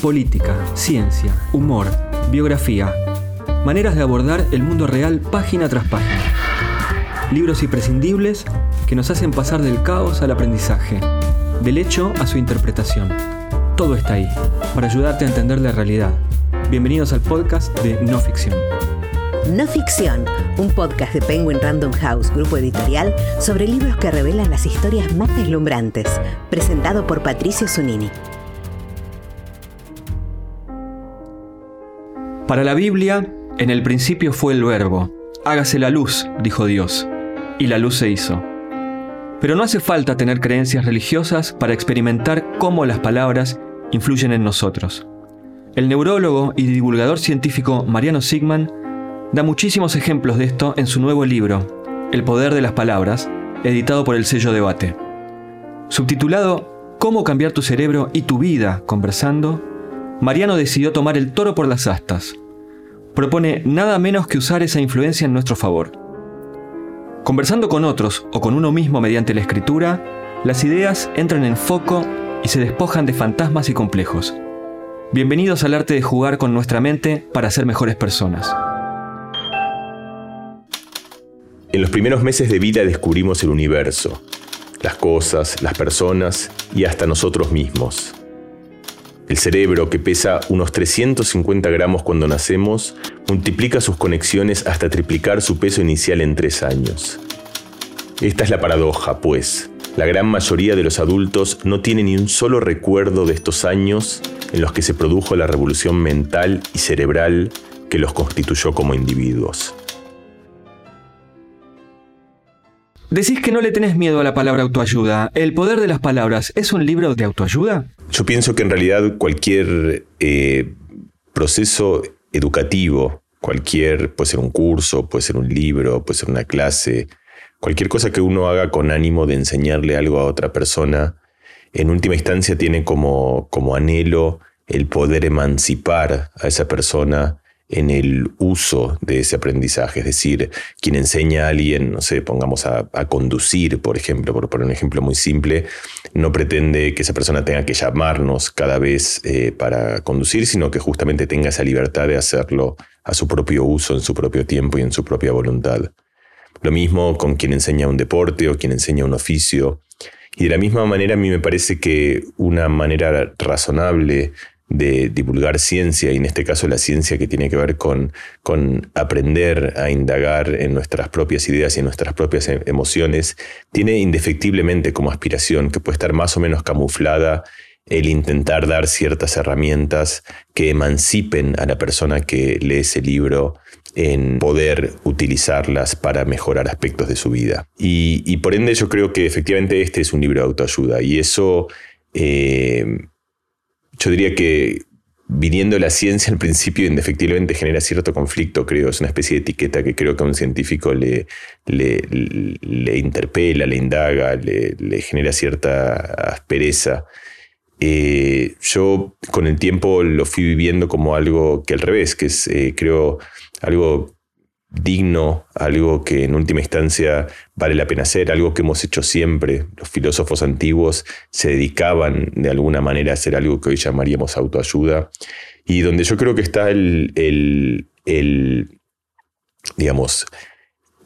política, ciencia, humor, biografía. Maneras de abordar el mundo real página tras página. Libros imprescindibles que nos hacen pasar del caos al aprendizaje, del hecho a su interpretación. Todo está ahí, para ayudarte a entender la realidad. Bienvenidos al podcast de No Ficción. No Ficción, un podcast de Penguin Random House, grupo editorial, sobre libros que revelan las historias más deslumbrantes, presentado por Patricio Zunini. Para la Biblia, en el principio fue el verbo. Hágase la luz, dijo Dios. Y la luz se hizo. Pero no hace falta tener creencias religiosas para experimentar cómo las palabras influyen en nosotros. El neurólogo y divulgador científico Mariano Sigman Da muchísimos ejemplos de esto en su nuevo libro, El poder de las palabras, editado por el sello Debate. Subtitulado Cómo cambiar tu cerebro y tu vida conversando, Mariano decidió tomar el toro por las astas. Propone nada menos que usar esa influencia en nuestro favor. Conversando con otros o con uno mismo mediante la escritura, las ideas entran en foco y se despojan de fantasmas y complejos. Bienvenidos al arte de jugar con nuestra mente para ser mejores personas. En los primeros meses de vida descubrimos el universo, las cosas, las personas y hasta nosotros mismos. El cerebro, que pesa unos 350 gramos cuando nacemos, multiplica sus conexiones hasta triplicar su peso inicial en tres años. Esta es la paradoja, pues. La gran mayoría de los adultos no tiene ni un solo recuerdo de estos años en los que se produjo la revolución mental y cerebral que los constituyó como individuos. Decís que no le tenés miedo a la palabra autoayuda. ¿El poder de las palabras es un libro de autoayuda? Yo pienso que en realidad cualquier eh, proceso educativo, cualquier, puede ser un curso, puede ser un libro, puede ser una clase, cualquier cosa que uno haga con ánimo de enseñarle algo a otra persona, en última instancia tiene como, como anhelo el poder emancipar a esa persona en el uso de ese aprendizaje. Es decir, quien enseña a alguien, no sé, pongamos a, conducir, por ejemplo, por un ejemplo muy simple, no pretende que esa persona tenga que llamarnos cada vez eh, para conducir, sino que justamente tenga esa libertad de hacerlo a su propio uso, en su propio tiempo y en su propia voluntad. Lo mismo con quien enseña un deporte o quien enseña un oficio. Y de la misma manera a mí me parece que una manera razonable de divulgar ciencia, y en este caso la ciencia que tiene que ver con, con aprender a indagar en nuestras propias ideas y en nuestras propias e-, emociones, tiene indefectiblemente como aspiración que puede estar más o menos camuflada el intentar dar ciertas herramientas que emancipen a la persona que lee ese libro en poder utilizarlas para mejorar aspectos de su vida. Y, por ende yo creo que efectivamente este es un libro de autoayuda y eso eh, yo diría que viniendo la ciencia al principio indefectiblemente genera cierto conflicto, creo, es una especie de etiqueta que creo que a un científico le, le, interpela, le indaga, le, genera cierta aspereza. Eh, yo con el tiempo lo fui viviendo como algo que al revés, que es, eh, creo, algo digno, algo que en última instancia vale la pena hacer, algo que hemos hecho siempre. Los filósofos antiguos se dedicaban de alguna manera a hacer algo que hoy llamaríamos autoayuda, y donde yo creo que está el, el, digamos,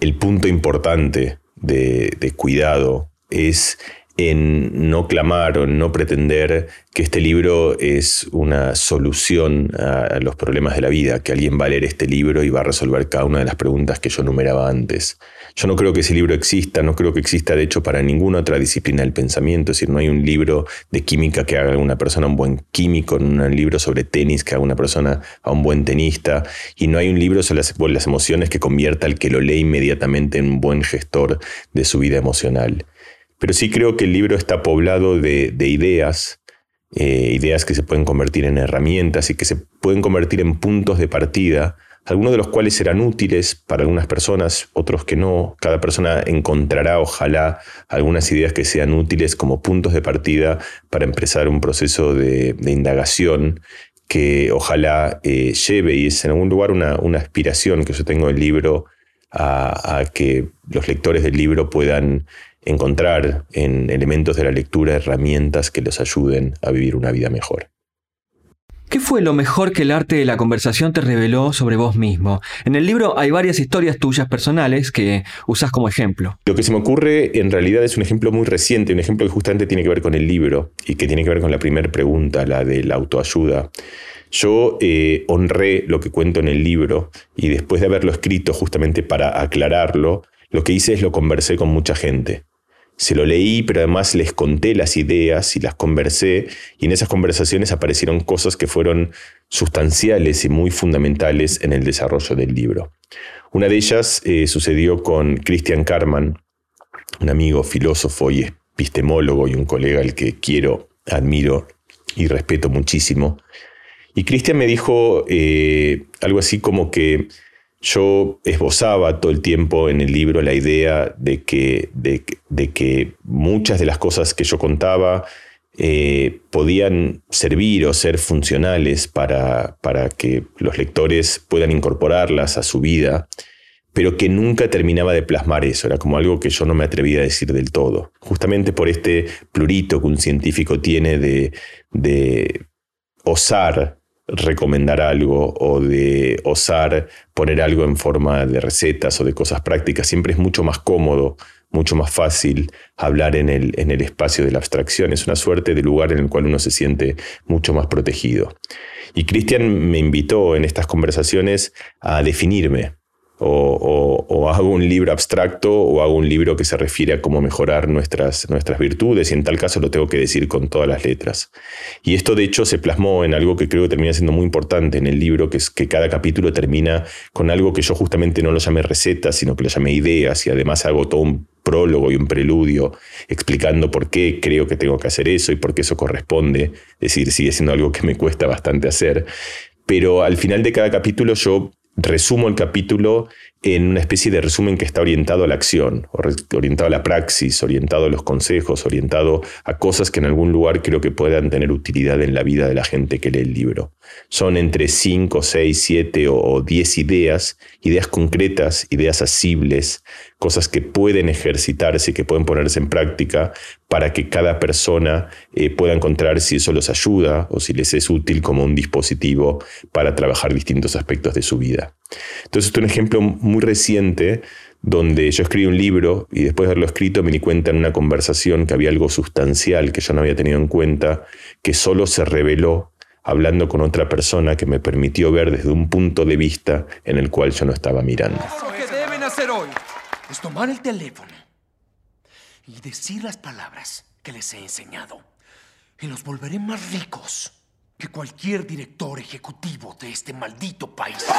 el punto importante de, de cuidado es en no clamar o no pretender que este libro es una solución a los problemas de la vida, que alguien va a leer este libro y va a resolver cada una de las preguntas que yo numeraba antes. Yo no creo que ese libro exista, no creo que exista de hecho para ninguna otra disciplina del pensamiento, es decir, no hay un libro de química que haga a una persona un buen químico, no hay un libro sobre tenis que haga una persona a un buen tenista, y no hay un libro sobre las emociones que convierta al que lo lee inmediatamente en un buen gestor de su vida emocional. Pero sí creo que el libro está poblado de, ideas, eh, ideas que se pueden convertir en herramientas y que se pueden convertir en puntos de partida, algunos de los cuales serán útiles para algunas personas, otros que no. Cada persona encontrará, ojalá, algunas ideas que sean útiles como puntos de partida para empezar un proceso de, indagación que ojalá eh, lleve, y es en algún lugar una, aspiración que yo tengo del libro, a, a que los lectores del libro puedan encontrar en elementos de la lectura herramientas que les ayuden a vivir una vida mejor. ¿Qué fue lo mejor que el arte de la conversación te reveló sobre vos mismo? En el libro hay varias historias tuyas personales que usás como ejemplo. Lo que se me ocurre en realidad es un ejemplo muy reciente, un ejemplo que justamente tiene que ver con el libro y que tiene que ver con la primera pregunta, la de la autoayuda. Yo eh, honré lo que cuento en el libro y después de haberlo escrito justamente para aclararlo, lo que hice es lo conversé con mucha gente. Se lo leí, pero además les conté las ideas y las conversé, y en esas conversaciones aparecieron cosas que fueron sustanciales y muy fundamentales en el desarrollo del libro. Una de ellas eh, sucedió con Christian Karman, un amigo filósofo y epistemólogo y un colega al que quiero, admiro y respeto muchísimo. Y Christian me dijo eh, algo así como que yo esbozaba todo el tiempo en el libro la idea de que, de, que muchas de las cosas que yo contaba eh, podían servir o ser funcionales para, para que los lectores puedan incorporarlas a su vida, pero que nunca terminaba de plasmar eso, era como algo que yo no me atrevía a decir del todo, justamente por este plurito que un científico tiene de, de osar recomendar algo o de osar poner algo en forma de recetas o de cosas prácticas. Siempre es mucho más cómodo, mucho más fácil hablar en el, en el espacio de la abstracción. Es una suerte de lugar en el cual uno se siente mucho más protegido. Y Cristian me invitó en estas conversaciones a definirme, o, hago un libro abstracto o hago un libro que se refiere a cómo mejorar nuestras, nuestras virtudes y en tal caso lo tengo que decir con todas las letras. Y esto de hecho se plasmó en algo que creo que termina siendo muy importante en el libro, que es que cada capítulo termina con algo que yo justamente no lo llame recetas, sino que lo llame ideas y además hago todo un prólogo y un preludio explicando por qué creo que tengo que hacer eso y por qué eso corresponde. Es decir, sigue siendo algo que me cuesta bastante hacer. Pero al final de cada capítulo yo resumo el capítulo en una especie de resumen que está orientado a la acción, orientado a la praxis, orientado a los consejos, orientado a cosas que en algún lugar creo que puedan tener utilidad en la vida de la gente que lee el libro. Son entre 5, 6, 7 o 10 ideas, ideas concretas, ideas asibles, cosas que pueden ejercitarse y que pueden ponerse en práctica para que cada persona eh, pueda encontrar si eso los ayuda o si les es útil como un dispositivo para trabajar distintos aspectos de su vida. Entonces, es un ejemplo muy reciente donde yo escribí un libro y después de haberlo escrito me di cuenta en una conversación que había algo sustancial que yo no había tenido en cuenta, que solo se reveló hablando con otra persona que me permitió ver desde un punto de vista en el cual yo no estaba mirando. Lo que deben hacer hoy es tomar el teléfono y decir las palabras que les he enseñado. Y los volveré más ricos que cualquier director ejecutivo de este maldito país. ¡Sí!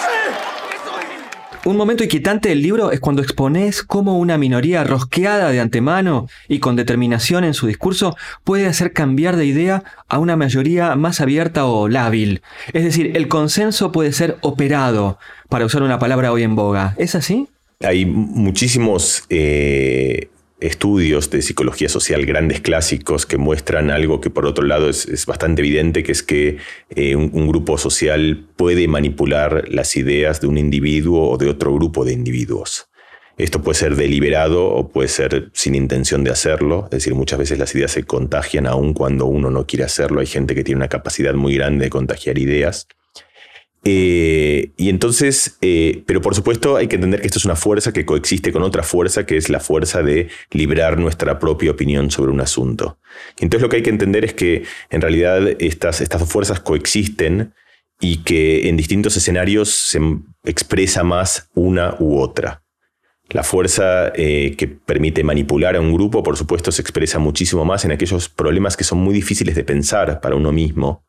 ¡Sí! Un momento inquietante del libro es cuando expones cómo una minoría rosqueada de antemano y con determinación en su discurso puede hacer cambiar de idea a una mayoría más abierta o lábil. Es decir, el consenso puede ser operado, para usar una palabra hoy en boga. ¿Es así? Hay muchísimos eh, estudios de psicología social, grandes clásicos, que muestran algo que por otro lado es, bastante evidente, que es que eh, un, grupo social puede manipular las ideas de un individuo o de otro grupo de individuos. Esto puede ser deliberado o puede ser sin intención de hacerlo, es decir, muchas veces las ideas se contagian aun cuando uno no quiere hacerlo. Hay gente que tiene una capacidad muy grande de contagiar ideas. Eh, y entonces, eh, pero por supuesto hay que entender que esto es una fuerza que coexiste con otra fuerza, que es la fuerza de liberar nuestra propia opinión sobre un asunto. Y entonces lo que hay que entender es que en realidad estas, estas dos fuerzas coexisten y que en distintos escenarios se expresa más una u otra. La fuerza eh, que permite manipular a un grupo, por supuesto, se expresa muchísimo más en aquellos problemas que son muy difíciles de pensar para uno mismo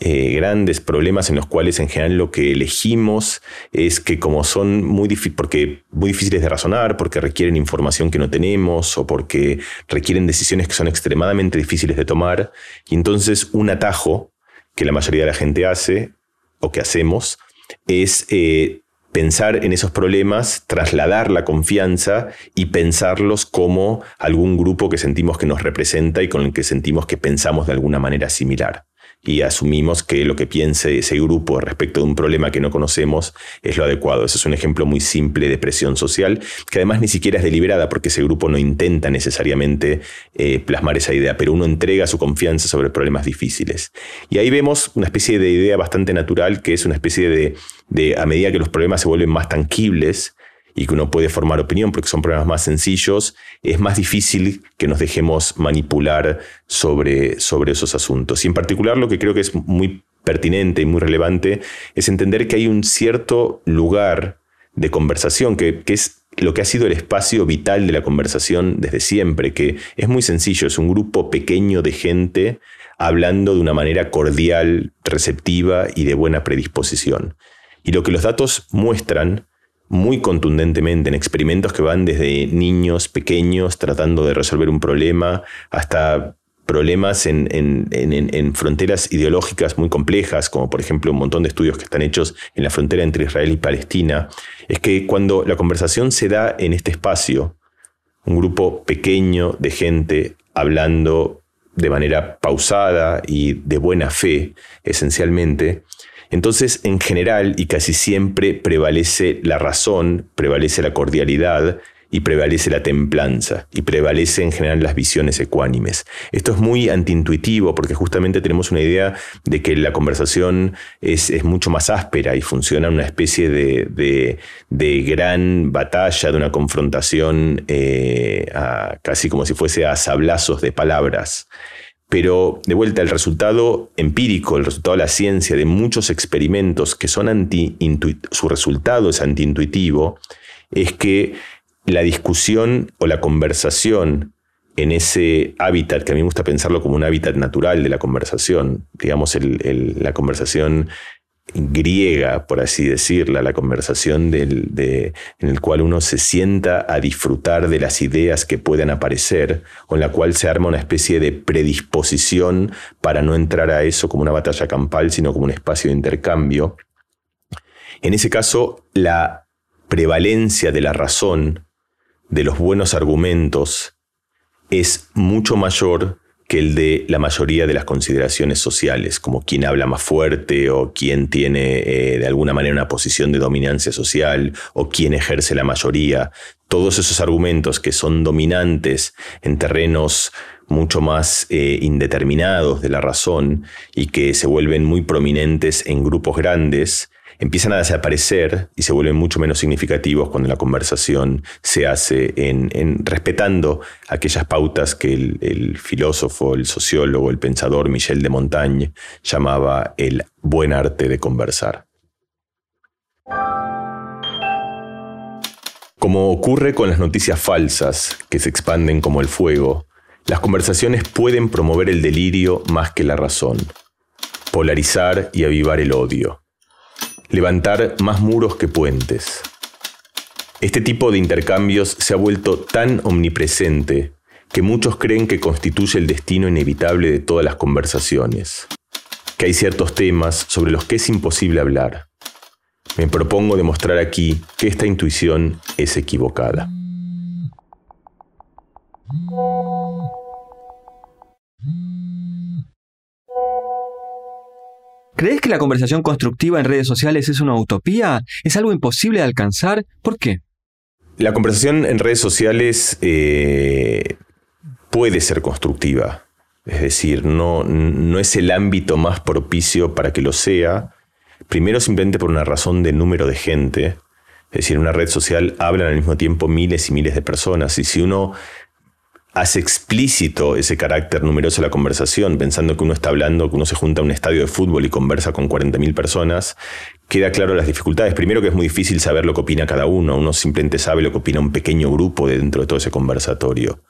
eh, grandes problemas en los cuales en general lo que elegimos es que como son muy, porque muy difíciles de razonar, porque requieren información que no tenemos o porque requieren decisiones que son extremadamente difíciles de tomar, y entonces un atajo que la mayoría de la gente hace o que hacemos es eh, pensar en esos problemas, trasladar la confianza y pensarlos como algún grupo que sentimos que nos representa y con el que sentimos que pensamos de alguna manera similar. Y asumimos que lo que piense ese grupo respecto de un problema que no conocemos es lo adecuado. Ese es un ejemplo muy simple de presión social, que además ni siquiera es deliberada porque ese grupo no intenta necesariamente eh, plasmar esa idea, pero uno entrega su confianza sobre problemas difíciles. Y ahí vemos una especie de idea bastante natural, que es una especie de, de a medida que los problemas se vuelven más tangibles, y que uno puede formar opinión porque son problemas más sencillos, es más difícil que nos dejemos manipular sobre, sobre esos asuntos. Y en particular lo que creo que es muy pertinente y muy relevante es entender que hay un cierto lugar de conversación, que, que es lo que ha sido el espacio vital de la conversación desde siempre, que es muy sencillo, es un grupo pequeño de gente hablando de una manera cordial, receptiva y de buena predisposición. Y lo que los datos muestran muy contundentemente en experimentos que van desde niños pequeños tratando de resolver un problema hasta problemas en, en, fronteras ideológicas muy complejas, como por ejemplo un montón de estudios que están hechos en la frontera entre Israel y Palestina, es que cuando la conversación se da en este espacio, un grupo pequeño de gente hablando de manera pausada y de buena fe, esencialmente, entonces, en general y casi siempre prevalece la razón, prevalece la cordialidad y prevalece la templanza y prevalece en general las visiones ecuánimes. Esto es muy antiintuitivo porque justamente tenemos una idea de que la conversación es, mucho más áspera y funciona una especie de, gran batalla, de una confrontación eh, casi como si fuese a sablazos de palabras. Pero de vuelta, el resultado empírico, el resultado de la ciencia de muchos experimentos que son anti su resultado es antiintuitivo, es que la discusión o la conversación en ese hábitat, que a mí me gusta pensarlo como un hábitat natural de la conversación, digamos, la conversación griega, por así decirla, la conversación en el cual uno se sienta a disfrutar de las ideas que puedan aparecer, con la cual se arma una especie de predisposición para no entrar a eso como una batalla campal, sino como un espacio de intercambio. En ese caso, la prevalencia de la razón, de los buenos argumentos, es mucho mayor que el de la mayoría de las consideraciones sociales, como quién habla más fuerte o quién tiene eh, de alguna manera una posición de dominancia social o quién ejerce la mayoría. Todos esos argumentos que son dominantes en terrenos mucho más eh, indeterminados de la razón y que se vuelven muy prominentes en grupos grandes, empiezan a desaparecer y se vuelven mucho menos significativos cuando la conversación se hace en, respetando aquellas pautas que el, el, filósofo, el sociólogo, el pensador Michel de Montaigne llamaba el buen arte de conversar. Como ocurre con las noticias falsas, que se expanden como el fuego, las conversaciones pueden promover el delirio más que la razón, polarizar y avivar el odio levantar más muros que puentes. Este tipo de intercambios se ha vuelto tan omnipresente que muchos creen que constituye el destino inevitable de todas las conversaciones, que hay ciertos temas sobre los que es imposible hablar. Me propongo demostrar aquí que esta intuición es equivocada. ¿Crees que la conversación constructiva en redes sociales es una utopía? ¿Es algo imposible de alcanzar? ¿Por qué? La conversación en redes sociales eh, puede ser constructiva. Es decir, no, no es el ámbito más propicio para que lo sea. Primero simplemente por una razón de número de gente. Es decir, en una red social hablan al mismo tiempo miles y miles de personas. Y si uno hace explícito ese carácter numeroso de la conversación, pensando que uno está hablando, que uno se junta a un estadio de fútbol y conversa con 40.000 personas, queda claro las dificultades. Primero que es muy difícil saber lo que opina cada uno, uno simplemente sabe lo que opina un pequeño grupo dentro de todo ese conversatorio.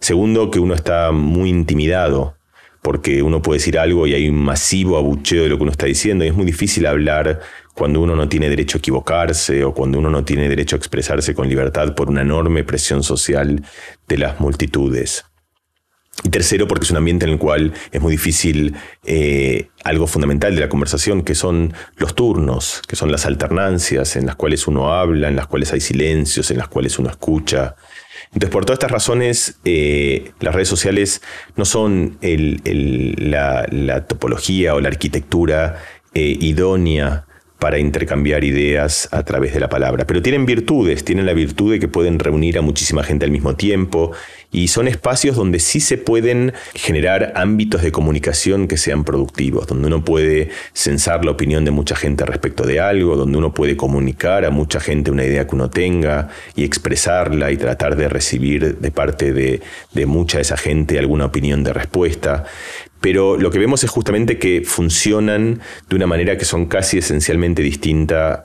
Segundo, que uno está muy intimidado, porque uno puede decir algo y hay un masivo abucheo de lo que uno está diciendo, y es muy difícil hablar cuando uno no tiene derecho a equivocarse o cuando uno no tiene derecho a expresarse con libertad por una enorme presión social de las multitudes. Y tercero, porque es un ambiente en el cual es muy difícil eh, algo fundamental de la conversación, que son los turnos, que son las alternancias en las cuales uno habla, en las cuales hay silencios, en las cuales uno escucha. Entonces, por todas estas razones, eh, las redes sociales no son la, topología o la arquitectura eh, idónea para intercambiar ideas a través de la palabra. Pero tienen virtudes, tienen la virtud de que pueden reunir a muchísima gente al mismo tiempo y son espacios donde sí se pueden generar ámbitos de comunicación que sean productivos, donde uno puede censar la opinión de mucha gente respecto de algo, donde uno puede comunicar a mucha gente una idea que uno tenga y expresarla y tratar de recibir de parte de, de mucha de esa gente alguna opinión de respuesta. Pero lo que vemos es justamente que funcionan de una manera que son casi esencialmente distinta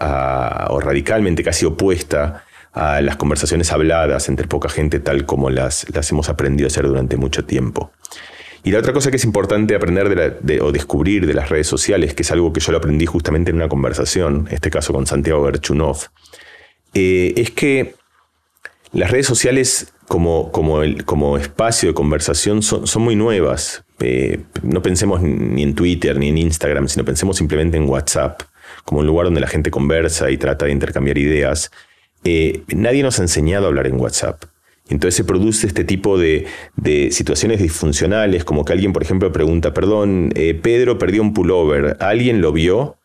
o radicalmente casi opuesta a las conversaciones habladas entre poca gente tal como las, las hemos aprendido a hacer durante mucho tiempo. Y la otra cosa que es importante aprender o descubrir de las redes sociales, que es algo que yo lo aprendí justamente en una conversación, en este caso con Santiago Gerchunov, eh, es que las redes sociales como, como, el, como espacio de conversación son, son muy nuevas. Eh, no pensemos ni en Twitter ni en Instagram, sino pensemos simplemente en WhatsApp, como un lugar donde la gente conversa y trata de intercambiar ideas. Eh, nadie nos ha enseñado a hablar en WhatsApp. Entonces se produce este tipo de, situaciones disfuncionales, como que alguien, por ejemplo, pregunta, perdón, eh, Pedro perdió un pullover, ¿alguien lo vio?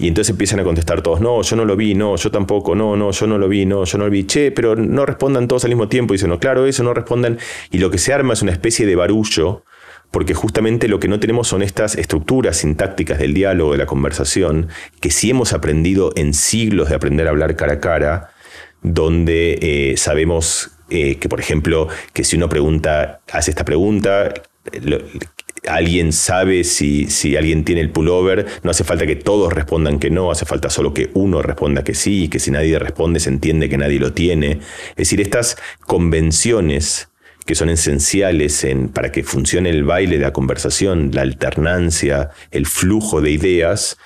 Y entonces empiezan a contestar todos, no, yo no lo vi, no, yo tampoco, no, no, yo no lo vi, no, yo no lo vi, che, pero no respondan todos al mismo tiempo. Dicen, no, claro, eso no respondan. Y lo que se arma es una especie de barullo, porque justamente lo que no tenemos son estas estructuras sintácticas del diálogo, de la conversación, que sí hemos aprendido en siglos de aprender a hablar cara a cara, donde eh, sabemos eh, que, por ejemplo, que si uno pregunta, hace esta pregunta, alguien sabe si, si, alguien tiene el pullover, no hace falta que todos respondan que no, hace falta solo que uno responda que sí, y que si nadie responde se entiende que nadie lo tiene. Es decir, estas convenciones que son esenciales en, para que funcione el baile de la conversación, la alternancia, el flujo de ideas,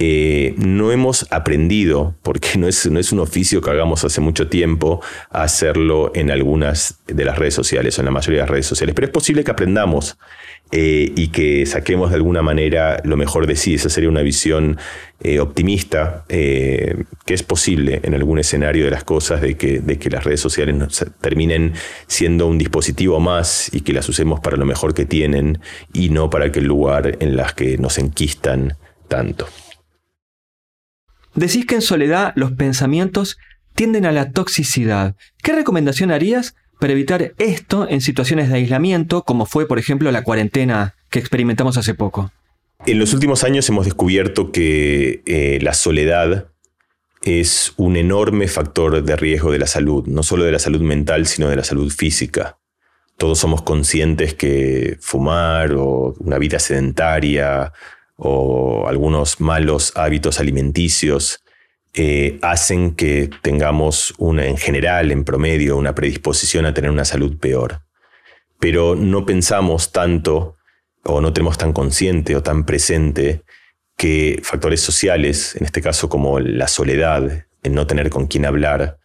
eh, no hemos aprendido, porque no es, un oficio que hagamos hace mucho tiempo, hacerlo en algunas de las redes sociales o en la mayoría de las redes sociales. Pero es posible que aprendamos eh, y que saquemos de alguna manera lo mejor de sí. Esa sería una visión eh, optimista, que es posible en algún escenario de las cosas, de que, de que las redes sociales terminen siendo un dispositivo más y que las usemos para lo mejor que tienen y no para aquel lugar en las que nos enquistan tanto. Decís que en soledad los pensamientos tienden a la toxicidad. ¿Qué recomendación harías para evitar esto en situaciones de aislamiento, como fue, por ejemplo, la cuarentena que experimentamos hace poco? En los últimos años hemos descubierto que eh, la soledad es un enorme factor de riesgo de la salud, no solo de la salud mental, sino de la salud física. Todos somos conscientes que fumar o una vida sedentaria o algunos malos hábitos alimenticios eh, hacen que tengamos una, en general, en promedio, una predisposición a tener una salud peor. Pero no pensamos tanto o no tenemos tan consciente o tan presente que factores sociales, en este caso como la soledad, el no tener con quién hablar,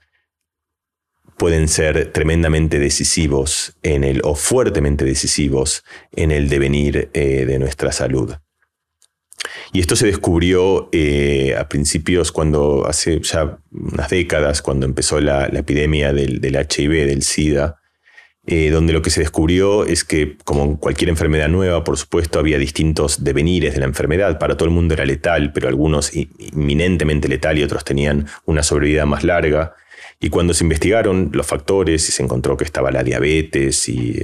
pueden ser tremendamente decisivos en el, o fuertemente decisivos en el devenir eh, de nuestra salud. Y esto se descubrió eh, a principios, cuando hace ya unas décadas, cuando empezó la, epidemia del, HIV, del SIDA, eh, donde lo que se descubrió es que, como cualquier enfermedad nueva, por supuesto, había distintos devenires de la enfermedad. Para todo el mundo era letal, pero algunos inminentemente letal y otros tenían una sobrevida más larga. Y cuando se investigaron los factores y se encontró que estaba la diabetes y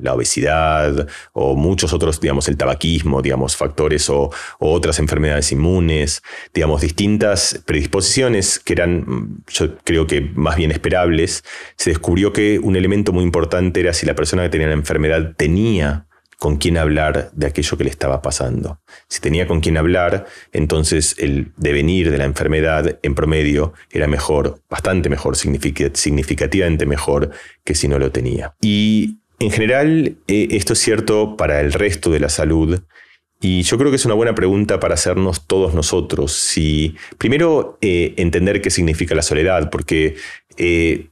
la obesidad o muchos otros, digamos, el tabaquismo, digamos, factores o, otras enfermedades inmunes, digamos, distintas predisposiciones que eran, yo creo que más bien esperables, se descubrió que un elemento muy importante era si la persona que tenía la enfermedad tenía con quién hablar de aquello que le estaba pasando. Si tenía con quién hablar, entonces el devenir de la enfermedad en promedio era mejor, bastante mejor, significativamente mejor que si no lo tenía. Y en general, eh, esto es cierto para el resto de la salud. Y yo creo que es una buena pregunta para hacernos todos nosotros. Si, primero, eh, entender qué significa la soledad, porque eh,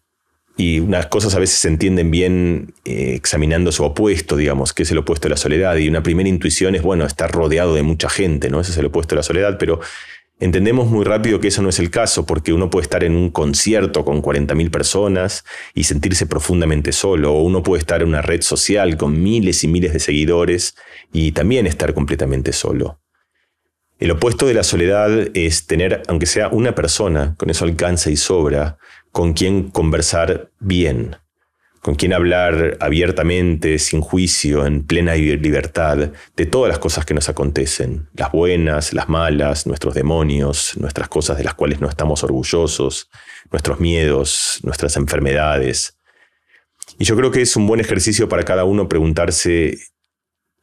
y unas cosas a veces se entienden bien eh, examinando su opuesto, digamos, que es el opuesto de la soledad. Y una primera intuición es, bueno, estar rodeado de mucha gente, ¿no? Ese es el opuesto de la soledad, pero Entendemos muy rápido que eso no es el caso, porque uno puede estar en un concierto con 40.000 personas y sentirse profundamente solo, o uno puede estar en una red social con miles y miles de seguidores y también estar completamente solo. El opuesto de la soledad es tener, aunque sea una persona, con eso alcanza y sobra, con quien conversar bien, con quien hablar abiertamente, sin juicio, en plena libertad, de todas las cosas que nos acontecen, las buenas, las malas, nuestros demonios, nuestras cosas de las cuales no estamos orgullosos, nuestros miedos, nuestras enfermedades. Y yo creo que es un buen ejercicio para cada uno preguntarse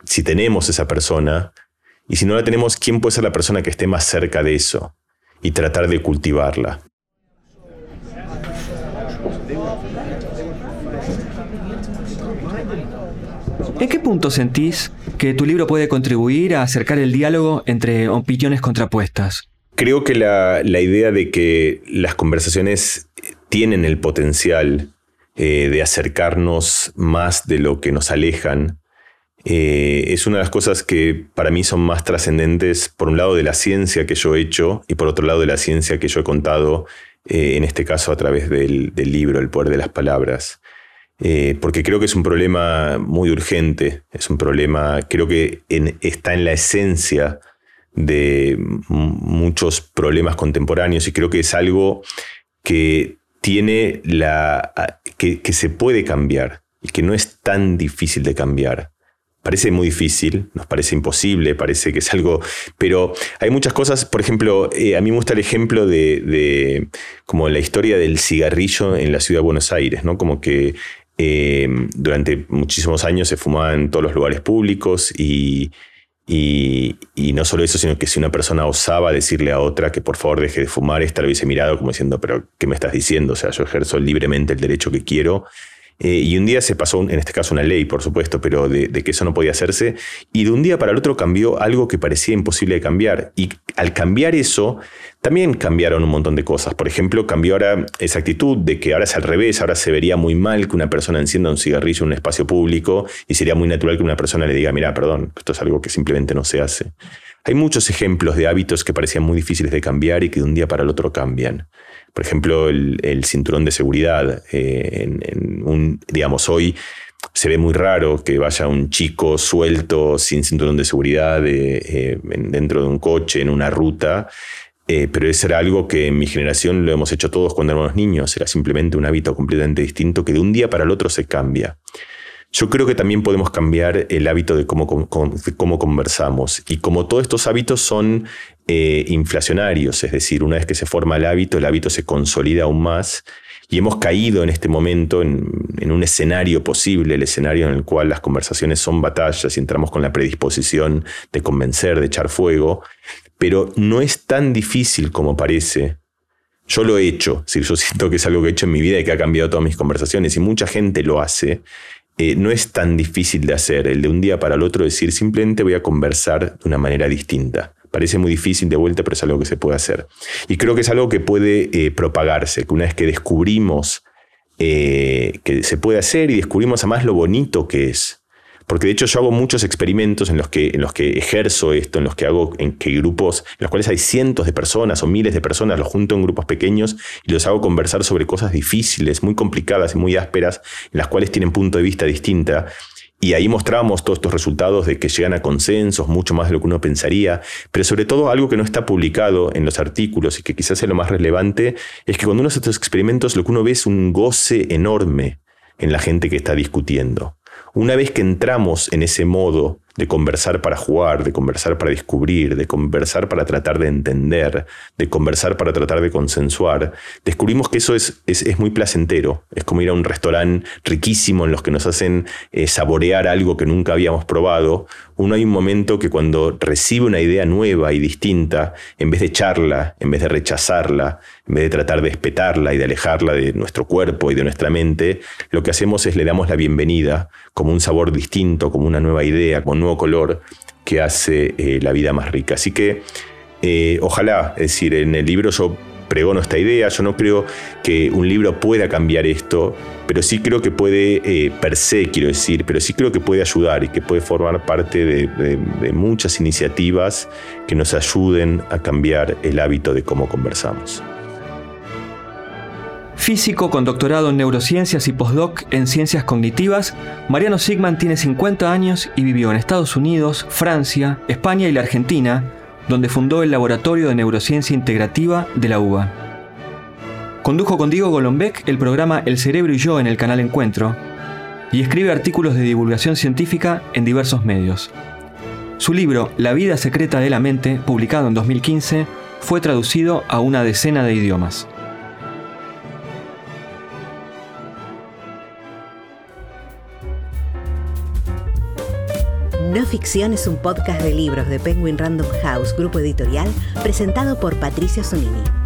si tenemos esa persona, y si no la tenemos, ¿quién puede ser la persona que esté más cerca de eso? Y tratar de cultivarla. ¿En qué punto sentís que tu libro puede contribuir a acercar el diálogo entre opiniones contrapuestas? Creo que la, idea de que las conversaciones tienen el potencial eh, de acercarnos más de lo que nos alejan eh, es una de las cosas que para mí son más trascendentes, por un lado de la ciencia que yo he hecho y por otro lado de la ciencia que yo he contado, eh, en este caso a través del, libro, El poder de las palabras. Eh, porque creo que es un problema muy urgente, es un problema, creo que está en la esencia de muchos problemas contemporáneos y creo que es algo que tiene la. que se puede cambiar y que no es tan difícil de cambiar parece muy difícil, nos parece imposible, parece que es algo, pero hay muchas cosas, por ejemplo, eh, a mí me gusta el ejemplo de, como la historia del cigarrillo en la ciudad de Buenos Aires, ¿no? Como que eh, durante muchísimos años se fumaba en todos los lugares públicos y, y, no solo eso, sino que si una persona osaba decirle a otra que por favor deje de fumar, esta lo hubiese mirado como diciendo, pero ¿qué me estás diciendo? O sea, yo ejerzo libremente el derecho que quiero eh, y un día se pasó, en este caso una ley, por supuesto, pero de, que eso no podía hacerse. Y de un día para el otro cambió algo que parecía imposible de cambiar. Y al cambiar eso, también cambiaron un montón de cosas. Por ejemplo, cambió ahora esa actitud de que ahora es al revés, ahora se vería muy mal que una persona encienda un cigarrillo en un espacio público y sería muy natural que una persona le diga, mira, perdón, esto es algo que simplemente no se hace. Hay muchos ejemplos de hábitos que parecían muy difíciles de cambiar y que de un día para el otro cambian por ejemplo, el, cinturón de seguridad. Eh, en, un, digamos, hoy se ve muy raro que vaya un chico suelto sin cinturón de seguridad eh, eh, dentro de un coche, en una ruta. pero eso era algo que en mi generación lo hemos hecho todos cuando éramos niños. Era simplemente un hábito completamente distinto que de un día para el otro se cambia. Yo creo que también podemos cambiar el hábito de cómo, cómo conversamos. Y como todos estos hábitos son eh, inflacionarios, es decir, una vez que se forma el hábito, el hábito se consolida aún más. Y hemos caído en este momento en, un escenario posible, el escenario en el cual las conversaciones son batallas y entramos con la predisposición de convencer, de echar fuego, pero no es tan difícil como parece. Yo lo he hecho, yo siento que es algo que he hecho en mi vida y que ha cambiado todas mis conversaciones y mucha gente lo hace. Eh, no es tan difícil de hacer, el de un día para el otro decir simplemente voy a conversar de una manera distinta. Parece muy difícil de vuelta, pero es algo que se puede hacer. Y creo que es algo que puede eh, propagarse, que una vez que descubrimos eh, que se puede hacer y descubrimos además lo bonito que es, porque de hecho yo hago muchos experimentos en los que, en los que ejerzo esto, en los que hago en que grupos, en los cuales hay cientos de personas o miles de personas, los junto en grupos pequeños y los hago conversar sobre cosas difíciles, muy complicadas y muy ásperas, en las cuales tienen punto de vista distinta. Y ahí mostramos todos estos resultados de que llegan a consensos, mucho más de lo que uno pensaría, pero sobre todo algo que no está publicado en los artículos y que quizás es lo más relevante, es que cuando uno hace estos experimentos lo que uno ve es un goce enorme en la gente que está discutiendo. Una vez que entramos en ese modo de conversar para jugar, de conversar para descubrir, de conversar para tratar de entender, de conversar para tratar de consensuar, descubrimos que eso es, es, muy placentero. Es como ir a un restaurante riquísimo en los que nos hacen eh, saborear algo que nunca habíamos probado. Uno hay un momento que cuando recibe una idea nueva y distinta, en vez de echarla, en vez de rechazarla, en vez de tratar de espetarla y de alejarla de nuestro cuerpo y de nuestra mente, lo que hacemos es le damos la bienvenida como un sabor distinto, como una nueva idea, como un nuevo color que hace eh, la vida más rica. Así que eh, ojalá, es decir, en el libro yo pregono esta idea, yo no creo que un libro pueda cambiar esto, pero sí creo que puede, eh, per se quiero decir, pero sí creo que puede ayudar y que puede formar parte de muchas iniciativas que nos ayuden a cambiar el hábito de cómo conversamos. Físico con doctorado en neurociencias y postdoc en ciencias cognitivas, Mariano Sigman tiene 50 años y vivió en Estados Unidos, Francia, España y la Argentina, donde fundó el Laboratorio de Neurociencia Integrativa de la UBA. Condujo con Diego Golombek el programa El Cerebro y Yo en el canal Encuentro y escribe artículos de divulgación científica en diversos medios. Su libro La vida secreta de la mente, publicado en 2015, fue traducido a una decena de idiomas. No Ficción es un podcast de libros de Penguin Random House, grupo editorial, presentado por Patricia Sonini.